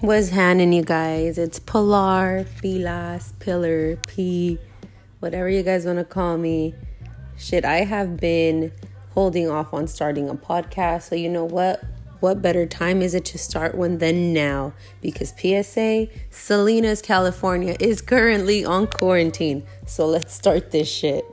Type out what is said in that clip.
What's happening, you guys? It's Pilar, Pilas, Pillar, P, whatever you guys want to call me. Shit, I have been holding off on starting a podcast. So, you know what? What better time is it to start one than now? Because PSA, Salinas, California is currently on quarantine. So, let's start this shit.